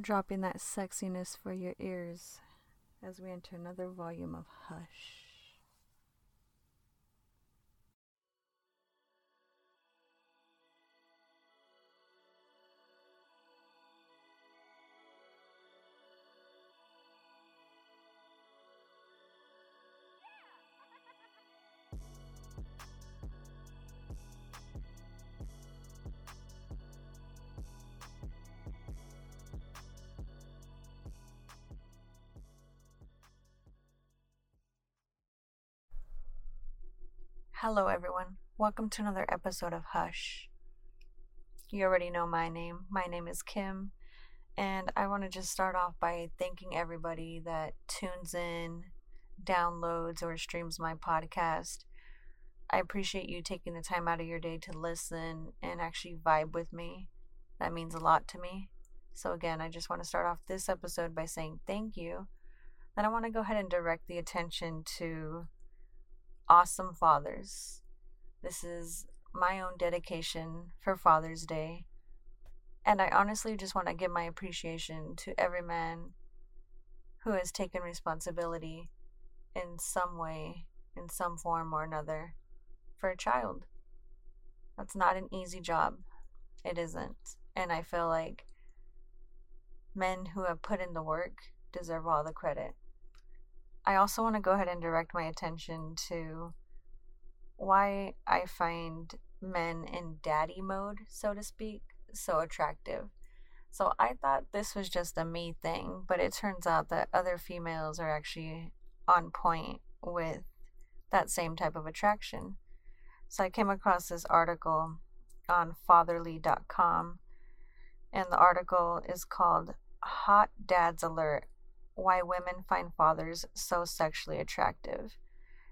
Dropping that sexiness for your ears as we enter another volume of Hush. Hello, everyone. Welcome to another episode of Hush. You already know my name. My name is Kim, and I want to just start off by thanking everybody that tunes in, downloads, or streams my podcast. I appreciate you taking the time out of your day to listen and actually vibe with me. That means a lot to me. So, again, I just want to start off this episode by saying thank you. Then I want to go ahead and direct the attention to awesome fathers. This is my own dedication for Father's Day. And I honestly just want to give my appreciation to every man who has taken responsibility in some way, in some form or another, for a child. That's not an easy job. It isn't. And I feel like men who have put in the work deserve all the credit. I also want to go ahead and direct my attention to why I find men in daddy mode, so to speak, so attractive. So I thought this was just a me thing, but it turns out that other females are actually on point with that same type of attraction. So I came across this article on fatherly.com, and the article is called Hot Dads Alert why Women Find Fathers So Sexually Attractive.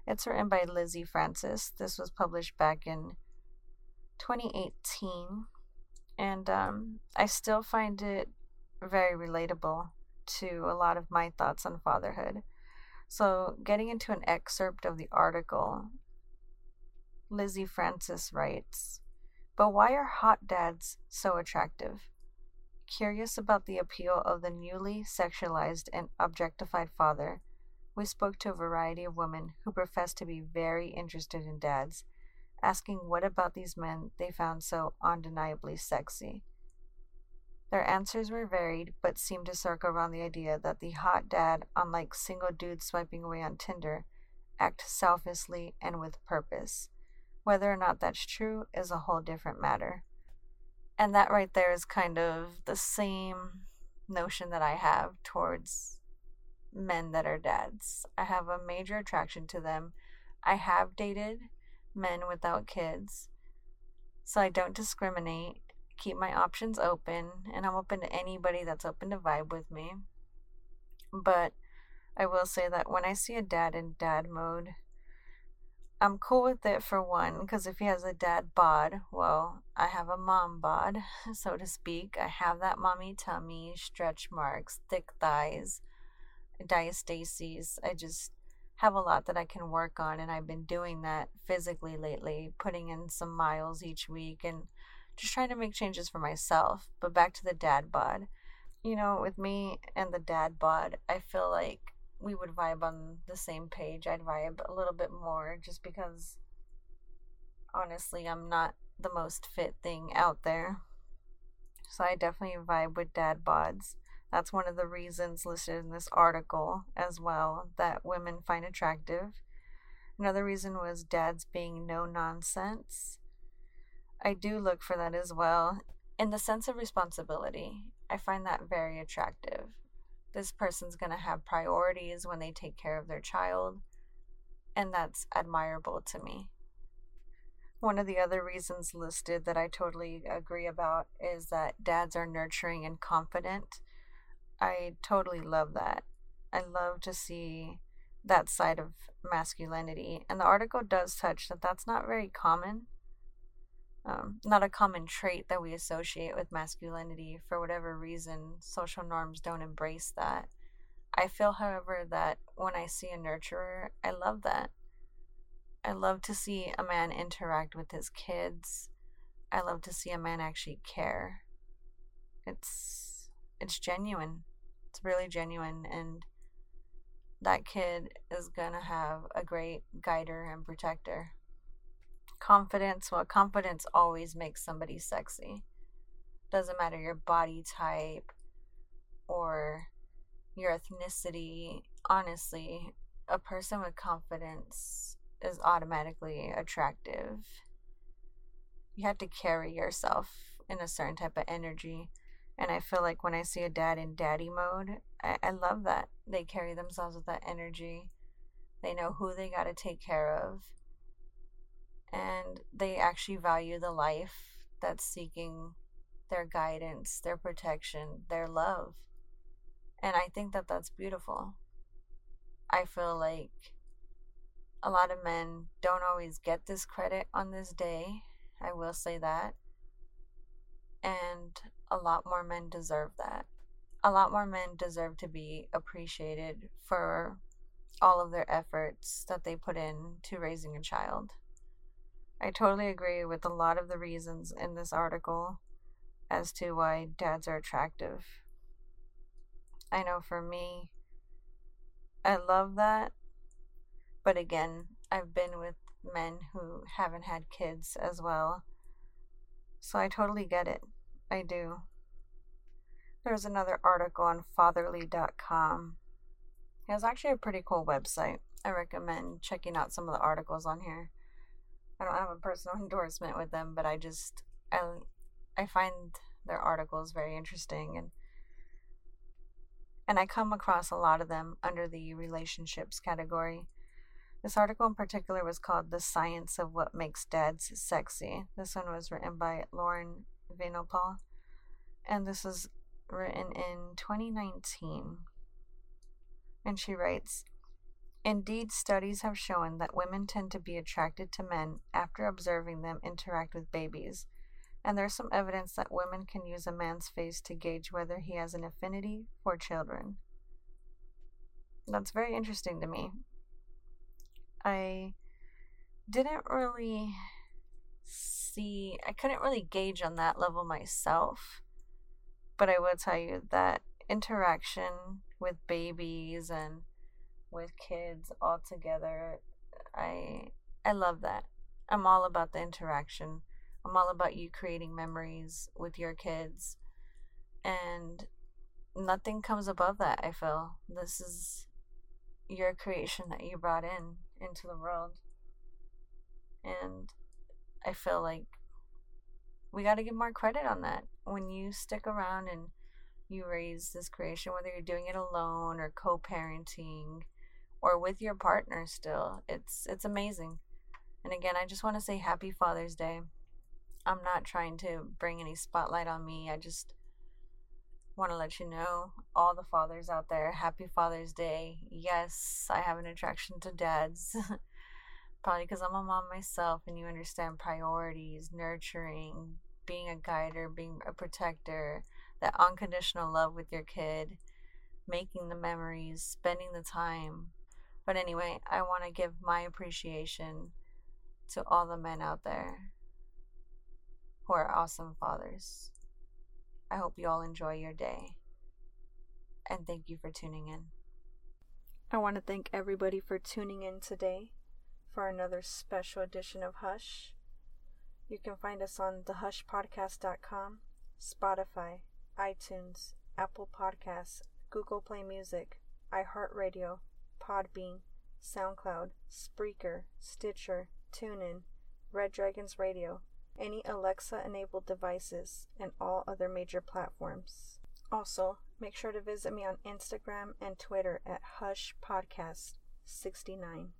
It's written by Lizzie Francis. This was published back in 2018. And um, I still find it very relatable to a lot of my thoughts on fatherhood. So, getting into an excerpt of the article, Lizzie Francis writes But why are hot dads so attractive? Curious about the appeal of the newly sexualized and objectified father, we spoke to a variety of women who professed to be very interested in dads, asking what about these men they found so undeniably sexy. Their answers were varied, but seemed to circle around the idea that the hot dad, unlike single dudes swiping away on Tinder, act selflessly and with purpose. Whether or not that's true is a whole different matter. And that right there is kind of the same notion that I have towards men that are dads. I have a major attraction to them. I have dated men without kids. So I don't discriminate, keep my options open, and I'm open to anybody that's open to vibe with me. But I will say that when I see a dad in dad mode, I'm cool with it for one, because if he has a dad bod, well, I have a mom bod, so to speak. I have that mommy tummy, stretch marks, thick thighs, diastases. I just have a lot that I can work on, and I've been doing that physically lately, putting in some miles each week and just trying to make changes for myself. But back to the dad bod. You know, with me and the dad bod, I feel like we would vibe on the same page. I'd vibe a little bit more just because honestly, I'm not the most fit thing out there. So I definitely vibe with dad bods. That's one of the reasons listed in this article as well that women find attractive. Another reason was dads being no nonsense. I do look for that as well. In the sense of responsibility, I find that very attractive. This person's going to have priorities when they take care of their child, and that's admirable to me. One of the other reasons listed that I totally agree about is that dads are nurturing and confident. I totally love that. I love to see that side of masculinity. And the article does touch that that's not very common. Um, not a common trait that we associate with masculinity for whatever reason. Social norms don't embrace that. I feel, however, that when I see a nurturer, I love that. I love to see a man interact with his kids. I love to see a man actually care. It's it's genuine. It's really genuine and that kid is to have a great guider and protector. Confidence, well, confidence always makes somebody sexy. Doesn't matter your body type or your ethnicity. Honestly, a person with confidence is automatically attractive. You have to carry yourself in a certain type of energy. And I feel like when I see a dad in daddy mode, I, I love that. They carry themselves with that energy. They know who they got to take care of. And they actually value the life that's seeking their guidance, their protection, their love. And I think that that's beautiful. I feel like a lot of men don't always get this credit on this day. I will say that. And a lot more men deserve that a lot more men deserve to be appreciated for all of their efforts that they put in to raising a child. I totally agree with a lot of the reasons in this article as to why dads are attractive. I know for me, I love that. But again, I've been with men who haven't had kids as well. So I totally get it. I do. There's another article on fatherly.com. It was actually a pretty cool website. I recommend checking out some of the articles on here. I don't have a personal endorsement with them, but I just I I find their articles very interesting and and I come across a lot of them under the relationships category. This article in particular was called The Science of What Makes Dads Sexy. This one was written by Lauren Vinopal. And this is written in 2019. And she writes Indeed, studies have shown that women tend to be attracted to men after observing them interact with babies. And there's some evidence that women can use a man's face to gauge whether he has an affinity for children. That's very interesting to me. I didn't really see, I couldn't really gauge on that level myself. But I will tell you that interaction with babies and with kids all together, I I love that. I'm all about the interaction. I'm all about you creating memories with your kids. And nothing comes above that, I feel. This is your creation that you brought in into the world. And I feel like we got to give more credit on that. When you stick around and you raise this creation, whether you're doing it alone or co-parenting or with your partner still, it's it's amazing. And again, I just want to say happy Father's Day. I'm not trying to bring any spotlight on me. I just want to let you know, all the fathers out there, happy Father's Day. Yes, I have an attraction to dads. Probably because I'm a mom myself and you understand priorities, nurturing, being a guider, being a protector, that unconditional love with your kid, making the memories, spending the time. But anyway, I want to give my appreciation to all the men out there who are awesome fathers. I hope you all enjoy your day. And thank you for tuning in. I want to thank everybody for tuning in today for another special edition of Hush. You can find us on thehushpodcast.com, Spotify, iTunes, Apple Podcasts, Google Play Music, iHeartRadio, Podbean, SoundCloud, Spreaker, Stitcher, TuneIn, Red Dragons Radio, any Alexa enabled devices, and all other major platforms. Also, make sure to visit me on Instagram and Twitter at Hush Podcast 69.